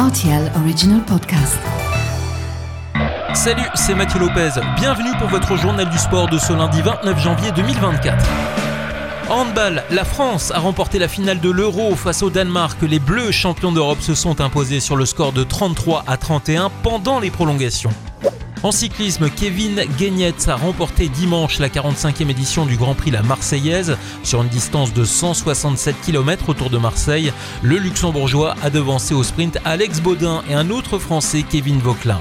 RTL Original Podcast. Salut, c'est Mathieu Lopez. Bienvenue pour votre journal du sport de ce lundi 29 janvier 2024. handball, la France a remporté la finale de l'Euro face au Danemark. Les Bleus, champions d'Europe, se sont imposés sur le score de 33 à 31 pendant les prolongations. En cyclisme, Kevin Guignetz a remporté dimanche la 45e édition du Grand Prix La Marseillaise sur une distance de 167 km autour de Marseille. Le luxembourgeois a devancé au sprint Alex Baudin et un autre français, Kevin Vauquelin.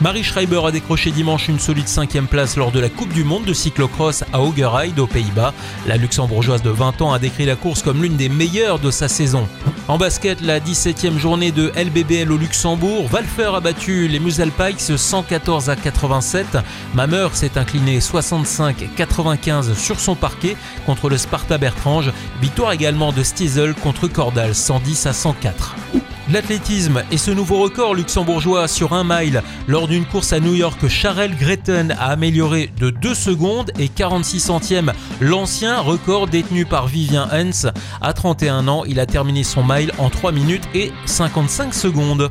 Marie Schreiber a décroché dimanche une solide cinquième place lors de la Coupe du Monde de cyclocross à Haugerheide aux Pays-Bas. La luxembourgeoise de 20 ans a décrit la course comme l'une des meilleures de sa saison. En basket, la 17e journée de LBBL au Luxembourg, Valfer a battu les Muselpikes 114 à 87. Mameur s'est incliné 65-95 sur son parquet contre le Sparta Bertrange. Victoire également de Stiesel contre Cordal 110 à 104 l'athlétisme et ce nouveau record luxembourgeois sur un mile lors d'une course à New York, Charel Greten a amélioré de 2 secondes et 46 centièmes l'ancien record détenu par Vivien Hens. À 31 ans, il a terminé son mile en 3 minutes et 55 secondes.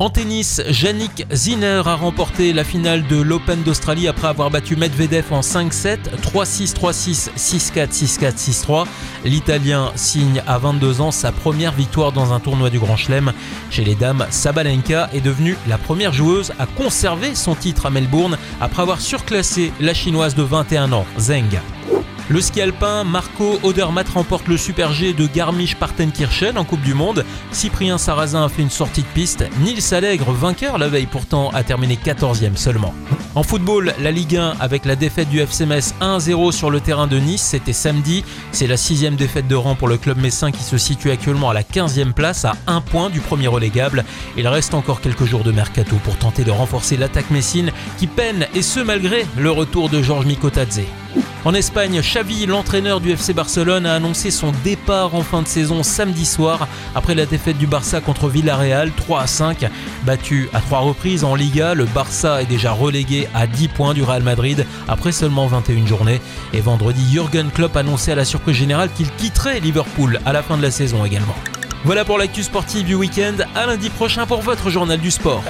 En tennis, Yannick Zinner a remporté la finale de l'Open d'Australie après avoir battu Medvedev en 5-7, 3-6, 3-6, 6-4, 6-4, 6-3. L'Italien signe à 22 ans sa première victoire dans un tournoi du Grand Chelem. Chez les dames, Sabalenka est devenue la première joueuse à conserver son titre à Melbourne après avoir surclassé la chinoise de 21 ans, Zeng. Le ski alpin, Marco Odermatt remporte le Super G de Garmisch-Partenkirchen en Coupe du Monde. Cyprien Sarrazin a fait une sortie de piste. Nils Allègre, vainqueur la veille pourtant, a terminé 14e seulement. En football, la Ligue 1 avec la défaite du FC Metz 1-0 sur le terrain de Nice, c'était samedi. C'est la sixième défaite de rang pour le club messin qui se situe actuellement à la 15e place à un point du premier relégable. Il reste encore quelques jours de mercato pour tenter de renforcer l'attaque messine qui peine et ce malgré le retour de Georges Mikotadze. En Espagne, Xavi, l'entraîneur du FC Barcelone, a annoncé son départ en fin de saison samedi soir après la défaite du Barça contre Villarreal 3 à 5. Battu à trois reprises en Liga, le Barça est déjà relégué à 10 points du Real Madrid après seulement 21 journées. Et vendredi, Jürgen Klopp annonçait à la surprise générale qu'il quitterait Liverpool à la fin de la saison également. Voilà pour l'actu sportive du week-end. À lundi prochain pour votre journal du sport.